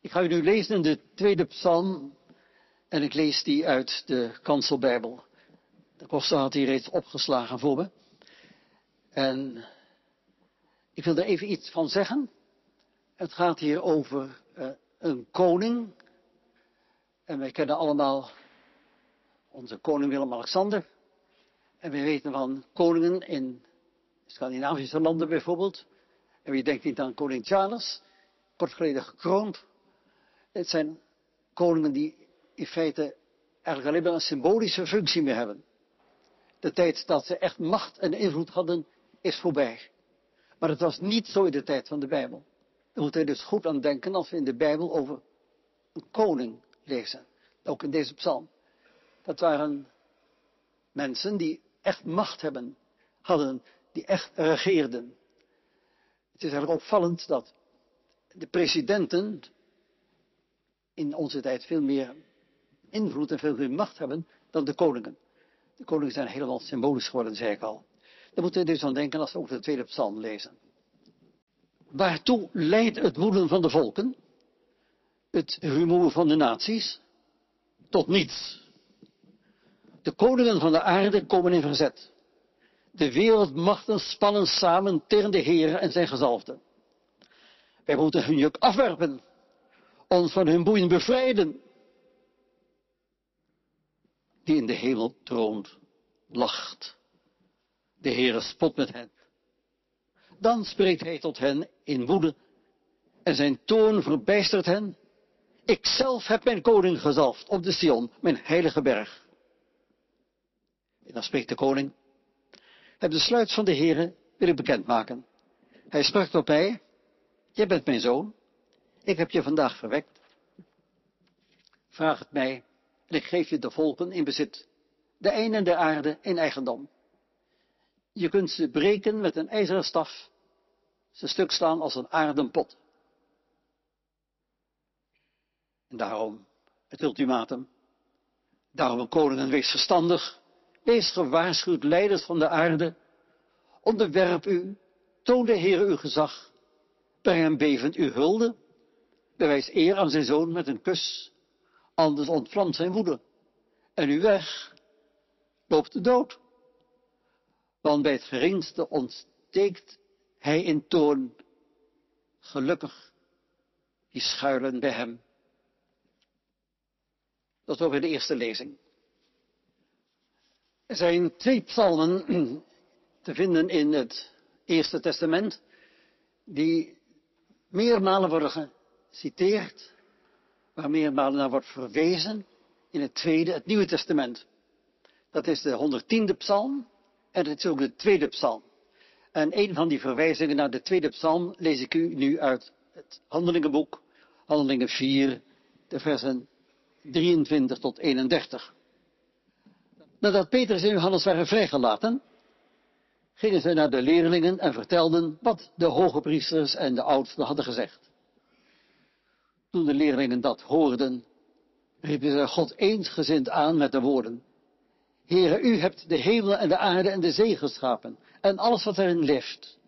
Ik ga u nu lezen in de tweede psalm en ik lees die uit de kanselbijbel. De koster had die reeds opgeslagen voor me. En ik wil er even iets van zeggen. Het gaat hier over uh, een koning. En wij kennen allemaal onze koning Willem-Alexander. En we weten van koningen in Scandinavische landen bijvoorbeeld. En wie denkt niet aan koning Charles, kort geleden gekroond. Het zijn koningen die in feite eigenlijk alleen maar een symbolische functie meer hebben. De tijd dat ze echt macht en invloed hadden, is voorbij. Maar het was niet zo in de tijd van de Bijbel. Daar moeten we dus goed aan denken als we in de Bijbel over een koning lezen. Ook in deze psalm. Dat waren mensen die echt macht hebben, hadden, die echt regeerden. Het is eigenlijk opvallend dat de presidenten in onze tijd veel meer invloed en veel meer macht hebben dan de koningen. De koningen zijn helemaal symbolisch geworden, zei ik al. Daar moeten we dus aan denken als we ook de tweede psalm lezen. Waartoe leidt het woeden van de volken? Het rumoer van de naties? Tot niets. De koningen van de aarde komen in verzet. De wereldmachten spannen samen tegen de Heer en zijn gezalfden. Wij moeten hun juk afwerpen, ons van hun boeien bevrijden. Die in de hemel troont, lacht. De Heere spot met hen. Dan spreekt hij tot hen in woede en zijn toon verbijstert hen. Ik zelf heb mijn koning gezalfd op de Sion, mijn heilige berg. En dan spreekt de koning, heb de sluit van de Heere wil ik bekendmaken. Hij sprak tot mij, jij bent mijn zoon, ik heb je vandaag verwekt. Vraag het mij en ik geef je de volken in bezit, de en de aarde in eigendom. Je kunt ze breken met een ijzeren staf, ze stuk slaan als een aarden pot. En daarom het ultimatum. Daarom, koningen, wees verstandig Wees gewaarschuwd, leiders van de aarde. Onderwerp u, toon de Heer uw gezag. Breng hem bevend uw hulde. Bewijs eer aan zijn zoon met een kus. Anders ontvlamt zijn woede. En u weg loopt de dood. Want bij het geringste ontsteekt hij in toon. Gelukkig, die schuilen bij hem. Dat is over de eerste lezing. Er zijn twee psalmen te vinden in het Eerste Testament, die meermalen worden geciteerd, waar meermalen naar wordt verwezen in het Tweede, het Nieuwe Testament. Dat is de 110e psalm en het is ook de tweede psalm. En een van die verwijzingen naar de tweede psalm lees ik u nu uit het Handelingenboek, Handelingen 4, de versen 23 tot 31. Nadat Petrus en Johannes waren vrijgelaten, gingen ze naar de leerlingen en vertelden wat de hoge priesters en de oudsten hadden gezegd. Toen de leerlingen dat hoorden, riepen ze God eensgezind aan met de woorden. Heere, u hebt de hemel en de aarde en de zee geschapen en alles wat erin leeft.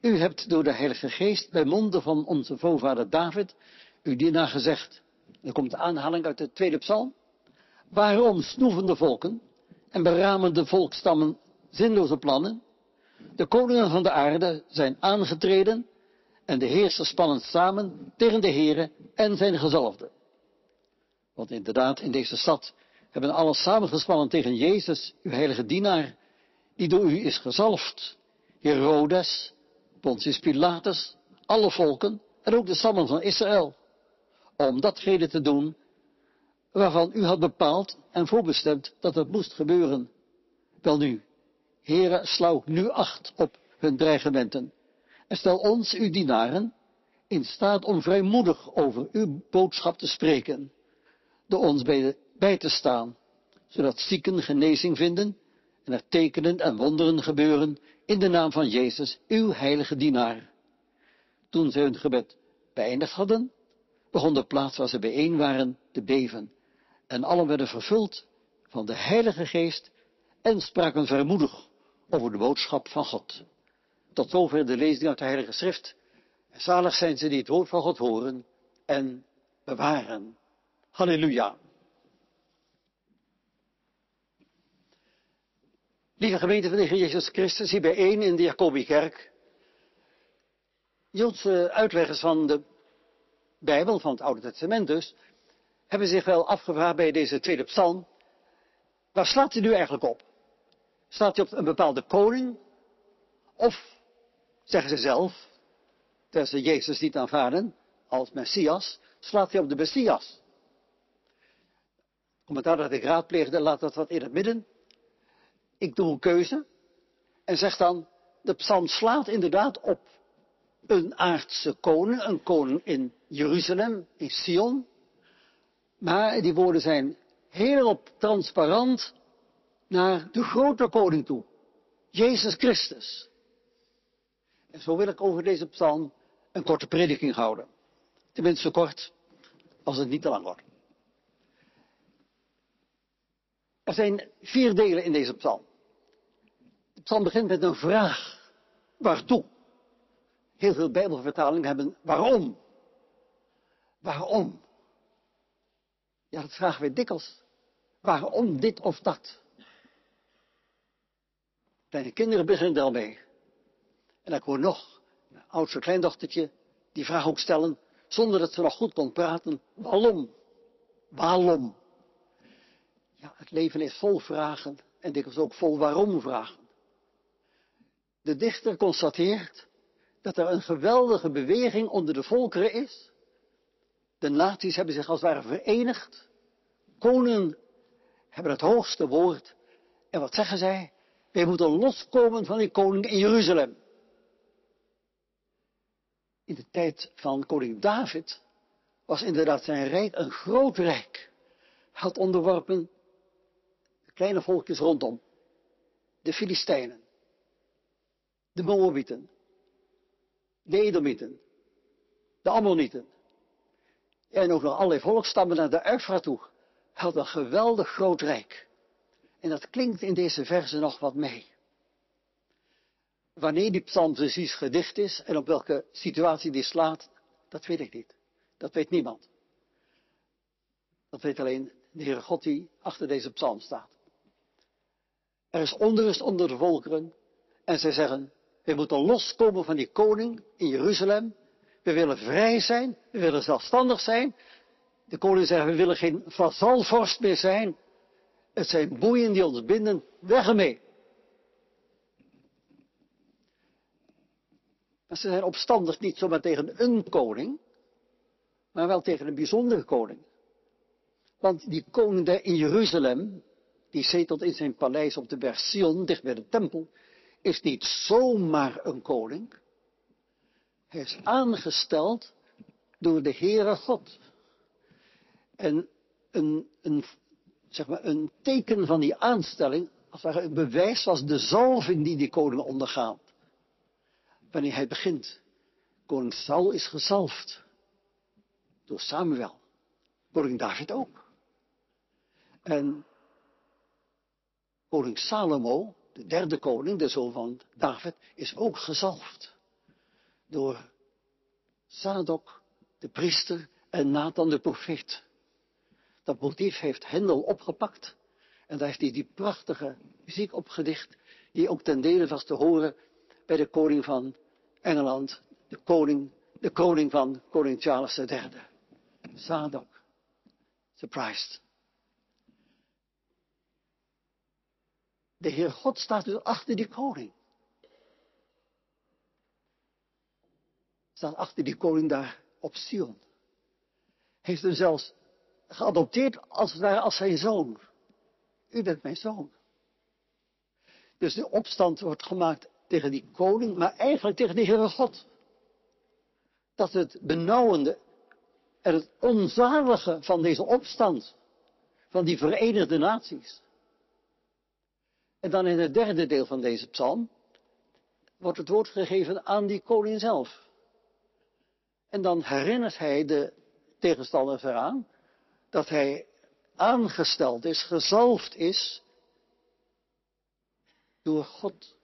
U hebt door de Heilige Geest bij monden van onze voorvader David uw dienaar gezegd. Er komt de aanhaling uit de tweede psalm. Waarom snoeven de volken en beramen de volkstammen zinloze plannen. De koningen van de aarde zijn aangetreden en de heersers spannen samen tegen de Heere en zijn gezalfde. Want inderdaad, in deze stad hebben alles samengespannen tegen Jezus, uw heilige dienaar, die door u is gezalfd. Herodes, Pontius Pilatus, alle volken en ook de stammen van Israël. Om datgene te doen waarvan u had bepaald en voorbestemd dat het moest gebeuren. Wel nu, heren, sla nu acht op hun dreigementen en stel ons, uw dienaren, in staat om vrijmoedig over uw boodschap te spreken, door ons bij, te staan, zodat zieken genezing vinden en er tekenen en wonderen gebeuren in de naam van Jezus, uw heilige dienaar. Toen ze hun gebed beëindigd hadden, begon de plaats waar ze bijeen waren te beven en allen werden vervuld van de Heilige Geest en spraken vermoedig over de boodschap van God. Tot zover de lezing uit de Heilige Schrift. Zalig zijn ze die het woord van God horen en bewaren. Halleluja. Lieve gemeente van de Heer Jezus Christus, hier bijeen in de Jacobikerk. Joodse uitleggers van de Bijbel, van het Oude Testament dus, hebben zich wel afgevraagd bij deze tweede psalm. Waar slaat hij nu eigenlijk op? Slaat hij op een bepaalde koning? Of, zeggen ze zelf, terwijl ze Jezus niet aanvaarden als Messias, slaat hij op de Messias. Commentaar dat ik raadpleegde, laat dat wat in het midden. Ik doe een keuze en zeg dan, de psalm slaat inderdaad op een aardse koning, een koning in Jeruzalem, in Sion. Maar die woorden zijn heel transparant naar de grote koning toe. Jezus Christus. Zo wil ik over deze psalm een korte prediking houden. Tenminste kort, als het niet te lang wordt. Er zijn vier delen in deze psalm. De psalm begint met een vraag. Waartoe? Heel veel Bijbelvertalingen hebben waarom. Waarom? Ja, dat vragen we dikwijls. Waarom dit of dat? Kleine kinderen beginnen al mee. En ik hoor nog een oudste kleindochtertje die vraag ook stellen, zonder dat ze nog goed kon praten. Waarom? Waarom? Ja, het leven is vol vragen en dikwijls ook vol waarom vragen. De dichter constateert dat er een geweldige beweging onder de volkeren is. De naties hebben zich als het ware verenigd. Koningen hebben het hoogste woord. En wat zeggen zij? Wij moeten loskomen van die koning in Jeruzalem. In de tijd van koning David was inderdaad zijn rijk een groot rijk. Had onderworpen de kleine volkjes rondom. De Filistijnen, de Moabieten, de Edomieten, de Ammonieten. En ook nog allerlei volkstammen naar de Eufraat toe. Had een geweldig groot rijk. En dat klinkt in deze verse nog wat mee. Wanneer die psalm precies gedicht is en op welke situatie die slaat, dat weet ik niet. Dat weet niemand. Dat weet alleen de Heere God die achter deze psalm staat. Er is onrust onder de volkeren en zij zeggen, we moeten loskomen van die koning in Jeruzalem. We willen vrij zijn, we willen zelfstandig zijn. De koning zegt, we willen geen vazalvorst meer zijn. Het zijn boeien die ons binden, weg ermee. Ze zijn opstandig niet zomaar tegen een koning, maar wel tegen een bijzondere koning. Want die koning daar in Jeruzalem, die zetelt in zijn paleis op de berg Sion, dicht bij de tempel, is niet zomaar een koning. Hij is aangesteld door de Heere God. En een, een, zeg maar, een teken van die aanstelling, als het een bewijs was de zalving die die koning ondergaat. Wanneer hij begint. Koning Saul is gezalfd. Door Samuel. Koning David ook. En koning Salomo de derde koning, de zoon van David, is ook gezalfd. Door Zadok, de priester, en Nathan, de profeet. Dat motief heeft Hendel opgepakt. En daar heeft hij die prachtige muziek opgedicht, die ook ten dele was te horen bij de koning van Engeland, de koning, de koning van koning Charles III. Zadok. Surprised. De Heer God staat dus achter die koning. Staat achter die koning daar op Sion. Heeft hem zelfs geadopteerd als als zijn zoon. U bent mijn zoon. Dus de opstand wordt gemaakt tegen die koning, maar eigenlijk tegen de Heere God. Dat het benauwende en het onzalige van deze opstand, van die Verenigde Naties, en dan in het derde deel van deze psalm wordt het woord gegeven aan die koning zelf. En dan herinnert hij de tegenstanders eraan dat hij aangesteld is, gezalfd is door God.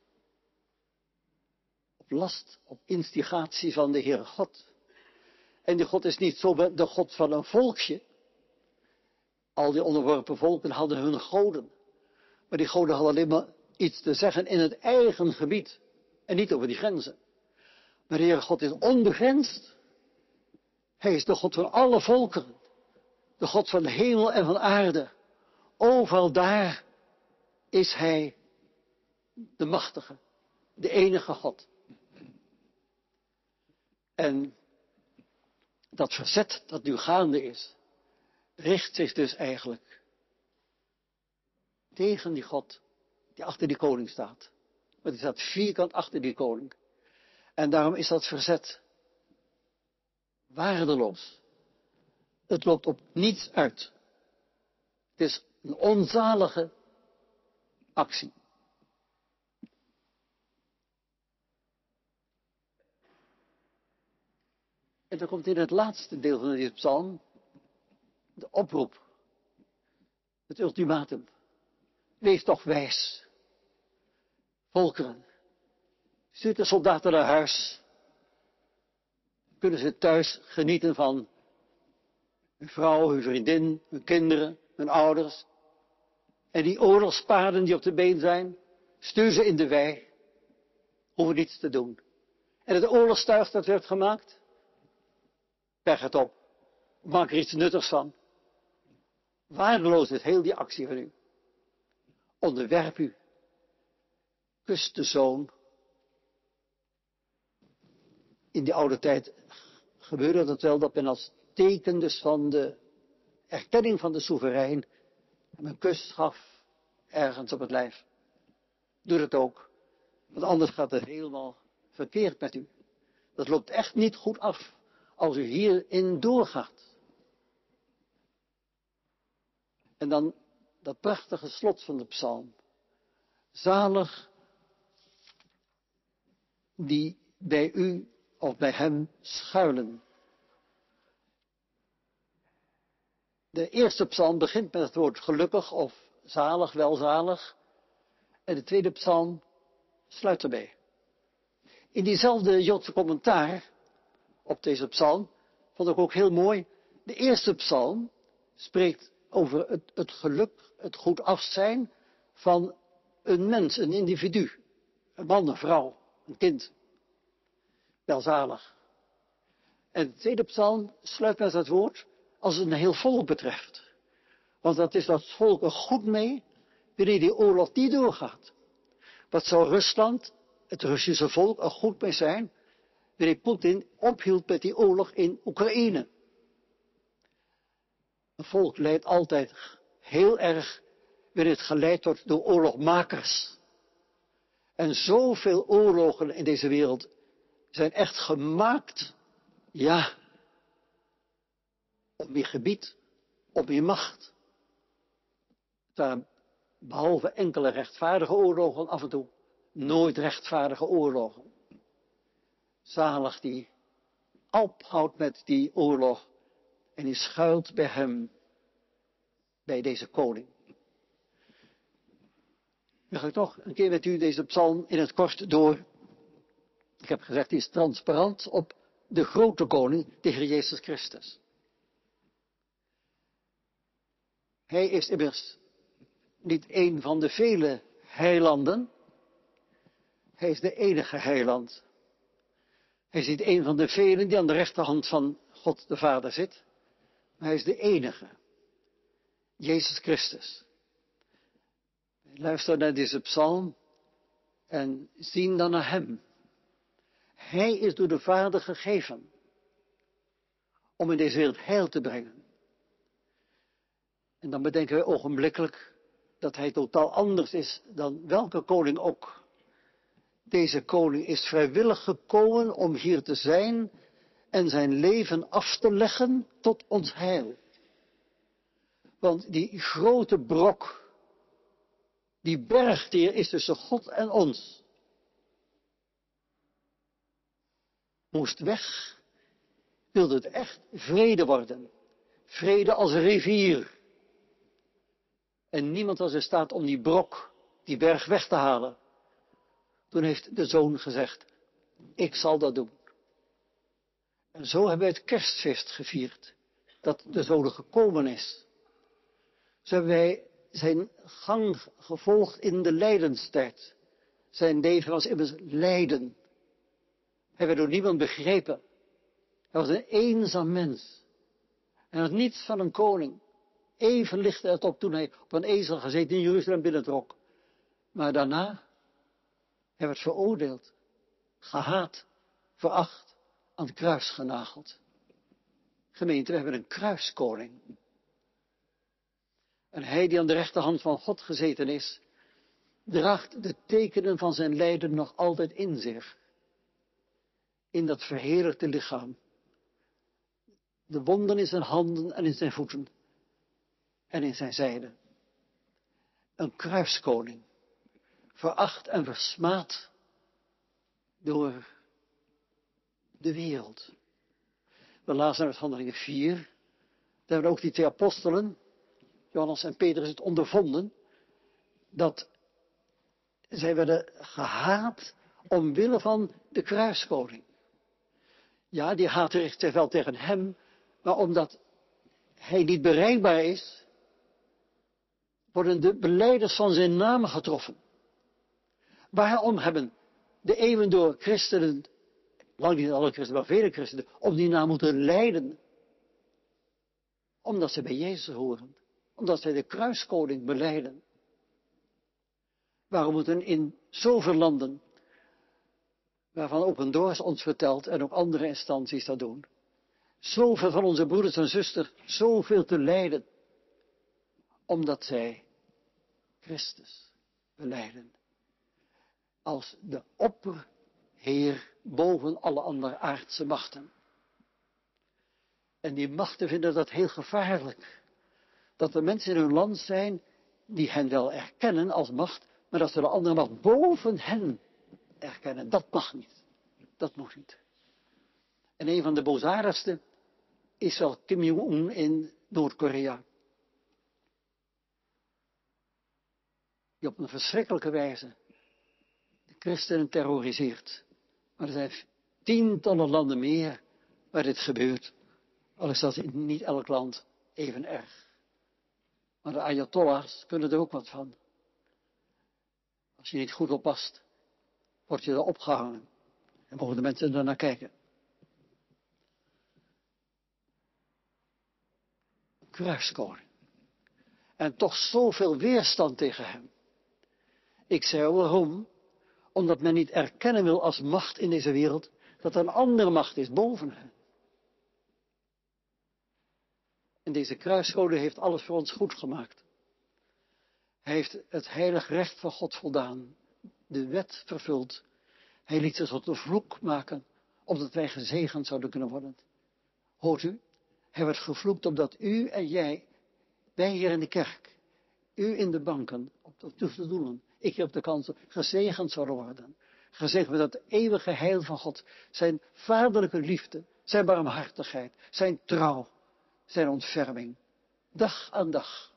Last, op instigatie van de Heere God. En die God is niet zo de God van een volkje. Al die onderworpen volken hadden hun goden. Maar die goden hadden alleen maar iets te zeggen in het eigen gebied. En niet over die grenzen. Maar de Heer God is onbegrensd. Hij is de God van alle volkeren. De God van de hemel en van aarde. Overal daar is Hij de machtige, de enige God. En dat verzet dat nu gaande is, richt zich dus eigenlijk tegen die God die achter die koning staat. Maar die staat vierkant achter die koning. En daarom is dat verzet waardeloos. Het loopt op niets uit. Het is een onzalige actie. En dan komt in het laatste deel van deze psalm de oproep, het ultimatum. Wees toch wijs. Volkeren, stuur de soldaten naar huis. Kunnen ze thuis genieten van hun vrouw, hun vriendin, hun kinderen, hun ouders. En die oorlogspaarden die op de been zijn, stuur ze in de wei. Hoeven niets te doen. En het oorlogstuig dat werd gemaakt, berg het op. Maak er iets nuttigs van. Waardeloos is heel die actie van u. Onderwerp u. Kus de zoon. In die oude tijd gebeurde dat wel, dat men als teken dus van de erkenning van de soeverein hem een kus gaf ergens op het lijf. Doe het ook, want anders gaat het helemaal verkeerd met u. Dat loopt echt niet goed af als u hierin doorgaat. En dan dat prachtige slot van de psalm. Zalig die bij u of bij hem schuilen. De eerste psalm begint met het woord gelukkig of zalig, welzalig. En de tweede psalm sluit erbij. In diezelfde Joodse commentaar op deze psalm vond ik ook heel mooi. De eerste psalm spreekt over het, het geluk, het goed af zijn van een mens, een individu. Een man, een vrouw, een kind. Welzalig. En de tweede psalm sluit met het woord als het een heel volk betreft. Want dat is dat volk er goed mee wanneer die oorlog niet doorgaat. Wat zou Rusland, het Russische volk, er goed mee zijn wanneer Poetin ophield met die oorlog in Oekraïne? Een volk leidt altijd heel erg wanneer het geleid wordt door oorlogmakers. En zoveel oorlogen in deze wereld zijn echt gemaakt, ja, op je gebied, op je macht. Het behalve enkele rechtvaardige oorlogen af en toe nooit rechtvaardige oorlogen. Zalig die ophoudt met die oorlog en die schuilt bij hem, bij deze koning. Dan ga ik toch een keer met u deze psalm in het kort door. Ik heb gezegd, die is transparant op de grote koning, Heer Jezus Christus. Hij is immers niet een van de vele heilanden. Hij is de enige heiland. Hij is niet een van de velen die aan de rechterhand van God de Vader zit. Maar hij is de enige. Jezus Christus. Luister naar deze psalm en zien dan naar Hem. Hij is door de Vader gegeven om in deze wereld heil te brengen. En dan bedenken we ogenblikkelijk dat hij totaal anders is dan welke koning ook. Deze koning is vrijwillig gekomen om hier te zijn en zijn leven af te leggen tot ons heil. Want die grote brok, die berg die er is tussen God en ons, moest weg, wilde het echt vrede worden. Vrede als een rivier. En niemand was in staat om die brok, die berg weg te halen. Toen heeft de zoon gezegd, ik zal dat doen. En zo hebben wij het kerstfeest gevierd, dat de zoon gekomen is. Zo hebben wij zijn gang gevolgd in de lijdenstijd. Zijn leven was immers lijden. Hij werd door niemand begrepen. Hij was een eenzaam mens. Hij had niets van een koning. Even lichtte het op toen hij op een ezel gezeten in Jeruzalem binnentrok. Maar daarna, hij werd veroordeeld, gehaat, veracht, aan het kruis genageld. Gemeente, we hebben een kruiskoning. En hij die aan de rechterhand van God gezeten is, draagt de tekenen van zijn lijden nog altijd in zich. In dat verheerlijkte lichaam. De wonden in zijn handen en in zijn voeten. En in zijn zijde. Een kruiskoning. Veracht en versmaad door de wereld. We lazen uit handelingen 4. Daar hebben ook die twee apostelen, Johannes en Petrus, het ondervonden. Dat zij werden gehaat omwille van de kruiskoning. Ja, die haat richt zich wel tegen hem, maar omdat hij niet bereikbaar is, worden de beleiders van zijn naam getroffen. Waarom hebben de eeuwen door christenen, lang niet alle christenen, maar vele christenen, om die naam moeten lijden? Omdat ze bij Jezus horen. Omdat zij de kruiskoning beleiden. Waarom moeten in zoveel landen, waarvan Open Doors ons vertelt en ook andere instanties dat doen, zoveel van onze broeders en zusters zoveel te lijden, omdat zij Christus beleiden als de opperheer boven alle andere aardse machten. En die machten vinden dat heel gevaarlijk. Dat er mensen in hun land zijn die hen wel erkennen als macht, maar dat ze de andere macht boven hen erkennen. Dat mag niet. Dat moet niet. En een van de boosaardigste is wel Kim Jong-un in Noord-Korea. Die op een verschrikkelijke wijze christenen terroriseert. Maar er zijn tientallen landen meer waar dit gebeurt. Al is dat niet elk land even erg. Maar de Ayatollahs kunnen er ook wat van. Als je niet goed oppast, word je er opgehangen. En mogen de mensen er naar kijken. Kruiskoning. En toch zoveel weerstand tegen hem. Ik zei waarom? Omdat men niet erkennen wil als macht in deze wereld dat er een andere macht is boven hen. En deze kruiskoning heeft alles voor ons goed gemaakt. Hij heeft het heilig recht van God voldaan, de wet vervuld. Hij liet zich tot een vloek maken, opdat wij gezegend zouden kunnen worden. Hoort u? Hij werd gevloekt omdat u en jij, wij hier in de kerk, u in de banken, op de doelen, ik op de kansen, gezegend zouden worden. Gezegend met dat eeuwige heil van God, zijn vaderlijke liefde, zijn barmhartigheid, zijn trouw, zijn ontferming, dag aan dag.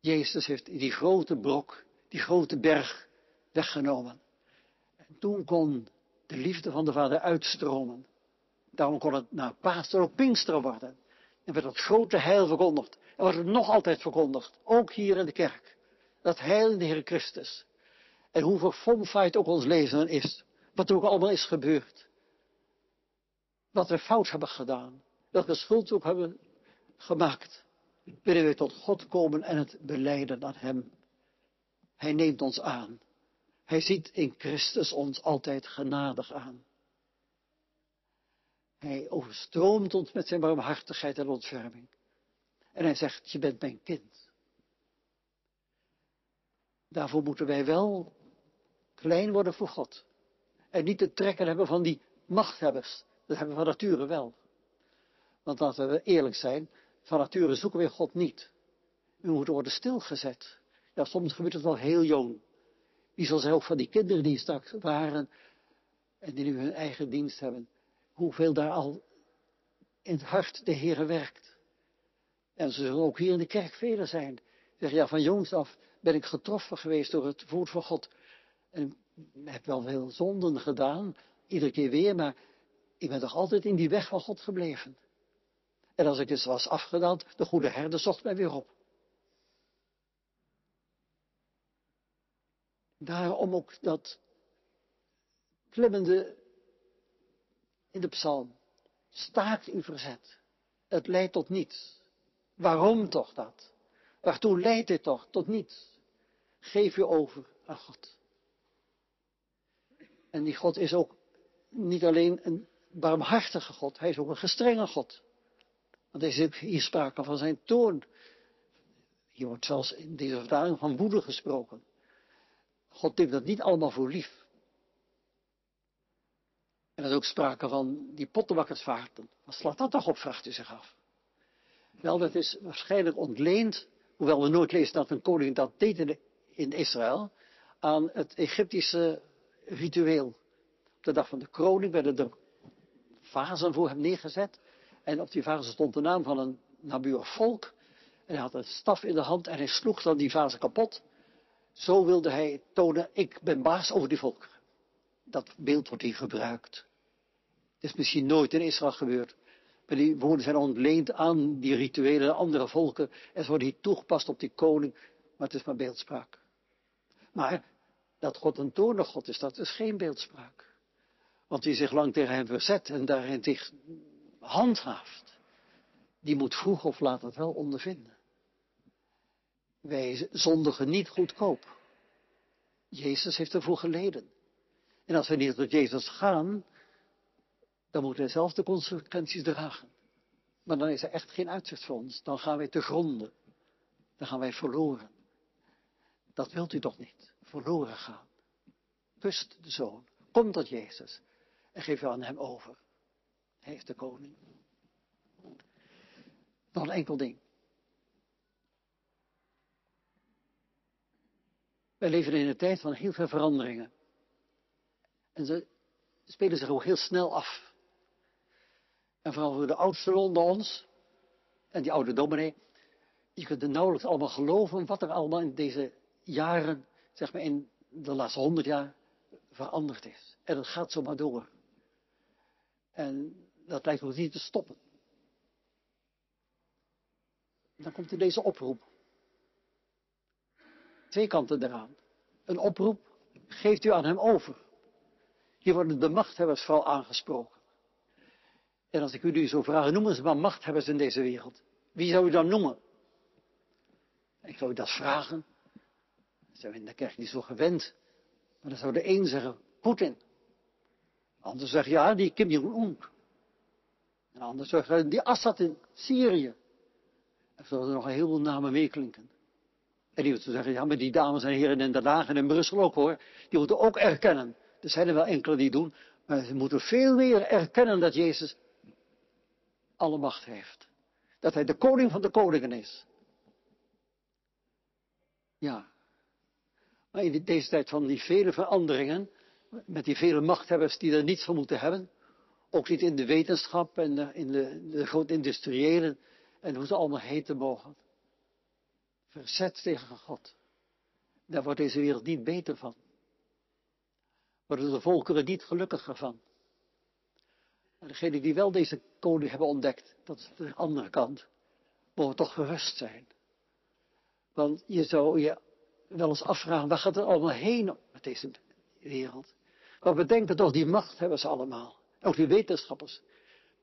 Jezus heeft die grote brok, die grote berg weggenomen. En toen kon de liefde van de Vader uitstromen. Daarom kon het na Pasen ook Pinksteren worden. En werd het grote heil verkondigd. En wordt het nog altijd verkondigd, ook hier in de kerk. Dat heil de Heer Christus. En hoe verfomfaaid ook ons leven is. Wat er ook allemaal is gebeurd. Wat we fout hebben gedaan. Welke schuld ook hebben gemaakt willen we tot God komen en het beleiden aan Hem. Hij neemt ons aan. Hij ziet in Christus ons altijd genadig aan. Hij overstroomt ons met zijn barmhartigheid en ontferming. En hij zegt, je bent mijn kind. Daarvoor moeten wij wel klein worden voor God. En niet te trekken hebben van die machthebbers. Dat hebben we van nature wel. Want laten we eerlijk zijn, van nature zoeken we God niet. U moet worden stilgezet. Ja, soms gebeurt het wel heel jong. Wie zal zelf van die kinderen die straks waren en die nu hun eigen dienst hebben, hoeveel daar al in het hart de Heer werkt. En ze zullen ook hier in de kerk velen zijn. Zeg ja, van jongs af ben ik getroffen geweest door het woord van God. En heb wel veel zonden gedaan, iedere keer weer, maar ik ben toch altijd in die weg van God gebleven. En als ik dus was afgedaald, de goede herder zocht mij weer op. Daarom ook dat klimmende in de psalm. Staakt uw verzet. Het leidt tot niets. Waarom toch dat? Waartoe leidt dit toch? Tot niets. Geef je over aan God. En die God is ook niet alleen een barmhartige God, hij is ook een gestrenge God. Want er is hier sprake van zijn toorn. Hier wordt zelfs in deze vertaling van woede gesproken. God neemt dat niet allemaal voor lief. En er is ook sprake van die pottenbakkersvaarten. Wat slaat dat toch op, vraagt u zich af. Wel, dat is waarschijnlijk ontleend, hoewel we nooit lezen dat een koning dat deed in Israël, aan het Egyptische ritueel. Op de dag van de kroning werden er vazen voor hem neergezet. En op die vazen stond de naam van een naburig volk. En hij had een staf in de hand en hij sloeg dan die vazen kapot. Zo wilde hij tonen, ik ben baas over die volkeren. Dat beeld wordt hier gebruikt. Het is misschien nooit in Israël gebeurd. Die woorden zijn ontleend aan die rituelen andere volken. En ze worden hier toegepast op die koning. Maar het is maar beeldspraak. Maar dat God een toornig God is, dat is geen beeldspraak. Want die zich lang tegen hem verzet en daarin zich handhaaft. Die moet vroeg of laat het wel ondervinden. Wij zondigen niet goedkoop. Jezus heeft ervoor geleden. En als we niet tot Jezus gaan, dan moeten we zelf de consequenties dragen. Maar dan is er echt geen uitzicht voor ons. Dan gaan wij te gronden. Dan gaan wij verloren. Dat wilt u toch niet? Verloren gaan. Kust de zoon. Kom tot Jezus. En geef u aan hem over. Hij is de koning. Nog een enkel ding. Wij leven in een tijd van heel veel veranderingen. En ze spelen zich ook heel snel af. En vooral voor de oudsten onder ons, en die oude dominee, die kunnen nauwelijks allemaal geloven wat er allemaal in deze jaren, zeg maar in de laatste honderd jaar, veranderd is. En het gaat zomaar door. En dat lijkt ons niet te stoppen. Dan komt er deze oproep. Twee kanten eraan. Een oproep geeft u aan hem over. Hier worden de machthebbers vooral aangesproken. En als ik u nu zo vraag, noemen ze maar machthebbers in deze wereld. Wie zou u dan noemen? Ik zou u dat vragen. Dat zijn we in de kerk niet zo gewend. Maar dan zou de een zeggen, Poetin. De ander zegt, ja, die Kim Jong-un. En de ander zegt, die Assad in Syrië. En zo er nog een heleboel namen meeklinken. En die moeten zeggen, ja, maar die dames en heren in Den Haag en in Brussel ook hoor. Die moeten ook erkennen. Er zijn er wel enkele die doen. Maar ze moeten veel meer erkennen dat Jezus alle macht heeft. Dat hij de koning van de koningen is. Ja. Maar in deze tijd van die vele veranderingen, met die vele machthebbers die er niets van moeten hebben, ook niet in de wetenschap en in de, de grote industriëlen en hoe ze allemaal heten mogen. Verzet tegen God. Daar wordt deze wereld niet beter van. Worden de volkeren niet gelukkiger van. Degenen die wel deze koning hebben ontdekt, dat is de andere kant, mogen toch gerust zijn. Want je zou je wel eens afvragen, waar gaat het allemaal heen met deze wereld? Maar bedenken toch, die macht hebben ze allemaal. Ook die wetenschappers.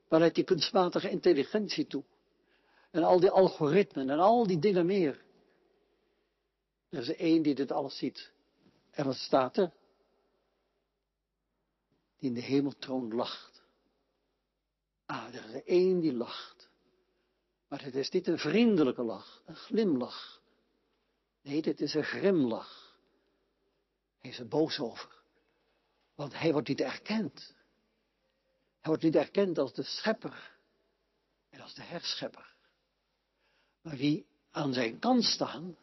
Leidt die kunstmatige intelligentie toe? En al die algoritmen en al die dingen meer. Er is één die dit alles ziet. En wat staat er? Die in de hemeltroon lacht. Ah, er is één die lacht. Maar het is niet een vriendelijke lach, een glimlach. Nee, dit is een grimlach. Hij is er boos over. Want hij wordt niet erkend. Hij wordt niet erkend als de schepper en als de herschepper. Maar wie aan zijn kant staan,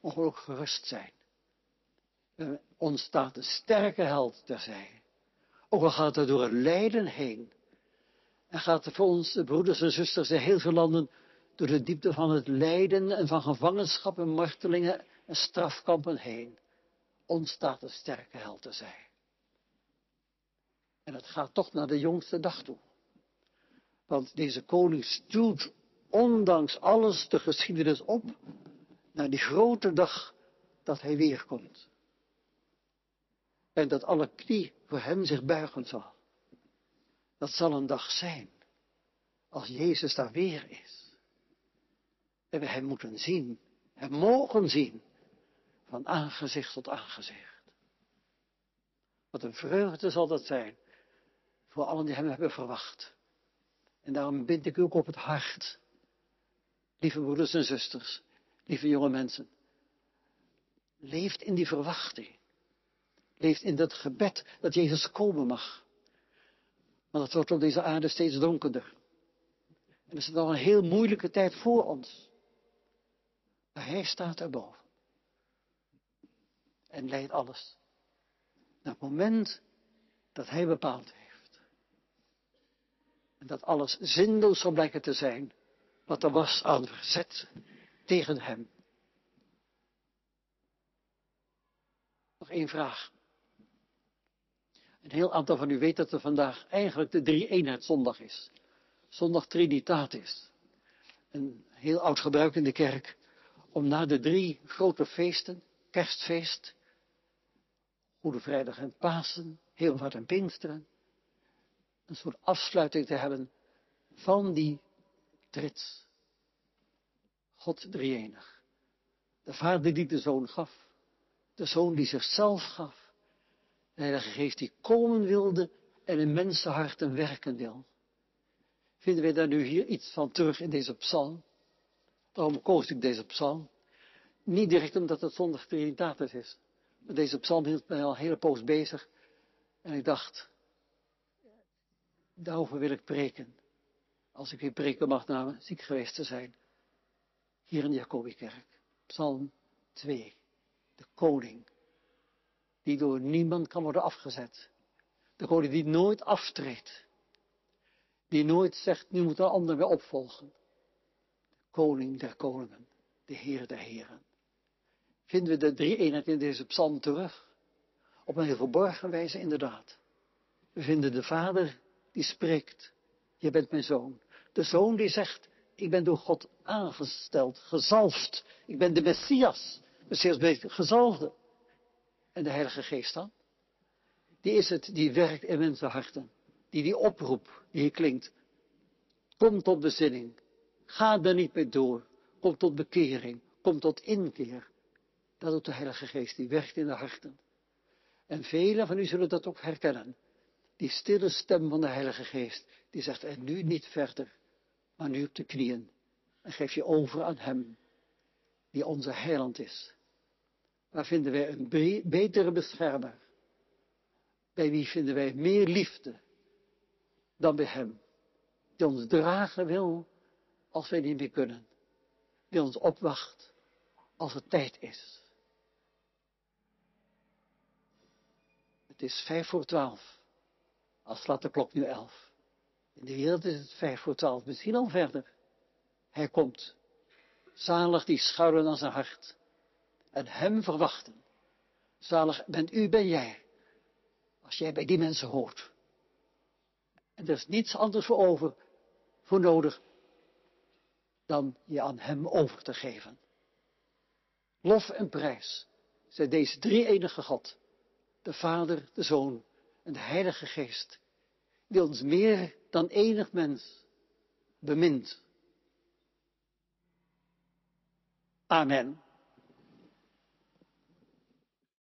mogen ook gerust zijn. Er ontstaat een sterke held terzij. Ook al gaat er door het lijden heen. En gaat voor ons, de broeders en zusters in heel veel landen, door de diepte van het lijden en van gevangenschap en martelingen en strafkampen heen, ontstaat een sterke held terzij. En het gaat toch naar de jongste dag toe. Want deze koning stuurt ondanks alles de geschiedenis op naar die grote dag dat hij weerkomt. En dat alle knie voor hem zich buigen zal. Dat zal een dag zijn als Jezus daar weer is. En we hem moeten zien, hem mogen zien, van aangezicht tot aangezicht. Wat een vreugde zal dat zijn voor allen die hem hebben verwacht. En daarom bind ik u ook op het hart, lieve broeders en zusters, lieve jonge mensen. Leeft in die verwachting. Leeft in dat gebed dat Jezus komen mag. Want het wordt op deze aarde steeds donkerder. En er is al een heel moeilijke tijd voor ons. Maar Hij staat erboven. En leidt alles. Naar het moment dat Hij bepaald heeft. En dat alles zinloos zal blijken te zijn. Wat er was aan verzet tegen Hem. Nog één vraag. Een heel aantal van u weet dat er vandaag eigenlijk de drie zondag is. Zondag Trinitatis. Een heel oud gebruik in de kerk om na de drie grote feesten, kerstfeest, Goede Vrijdag en Pasen, Hemelvaart en Pinksteren, een soort afsluiting te hebben van die trits. God drieënig. De Vader die de Zoon gaf, de Zoon die zichzelf gaf, de Heilige Geest die komen wilde en in mensenharten werken wil. Vinden wij daar nu hier iets van terug in deze psalm? Daarom koos ik deze psalm. Niet direct omdat het zondag Trinitatis is. Maar deze psalm hield mij al een hele poos bezig. En ik dacht, daarover wil ik preken. Als ik weer preken mag na ziek geweest te zijn. Hier in de Jacobikerk. Psalm 2. De koning die door niemand kan worden afgezet. De koning die nooit aftreedt. Die nooit zegt, nu moet een ander weer opvolgen. De koning der koningen, de Heer der heren. Vinden we de drie eenheid in deze psalm terug? Op een heel verborgen wijze inderdaad. We vinden de vader die spreekt, je bent mijn zoon. De zoon die zegt, ik ben door God aangesteld, gezalfd. Ik ben de Messias, Messias gezalfde. En de Heilige Geest dan? Die is het die werkt in mensenharten. Die die oproep, die hier klinkt. Kom tot bezinning. Ga er niet mee door. Kom tot bekering. Kom tot inkeer. Dat doet de Heilige Geest, die werkt in de harten. En velen van u zullen dat ook herkennen. Die stille stem van de Heilige Geest, die zegt, en nu niet verder, maar nu op de knieën. En geef je over aan Hem, die onze heiland is. Waar vinden wij een betere beschermer? Bij wie vinden wij meer liefde dan bij Hem? Die ons dragen wil als wij niet meer kunnen. Die ons opwacht als het tijd is. Het is vijf voor twaalf. Als slaat de klok nu elf. In de wereld is het vijf voor twaalf, misschien al verder. Hij komt. Zalig die schuilen aan zijn hart en hem verwachten. Zalig bent u, ben jij, als jij bij die mensen hoort. En er is niets anders voor over, voor nodig, dan je aan hem over te geven. Lof en prijs zijn deze drie enige God, de Vader, de Zoon en de Heilige Geest, die ons meer dan enig mens bemint. Amen.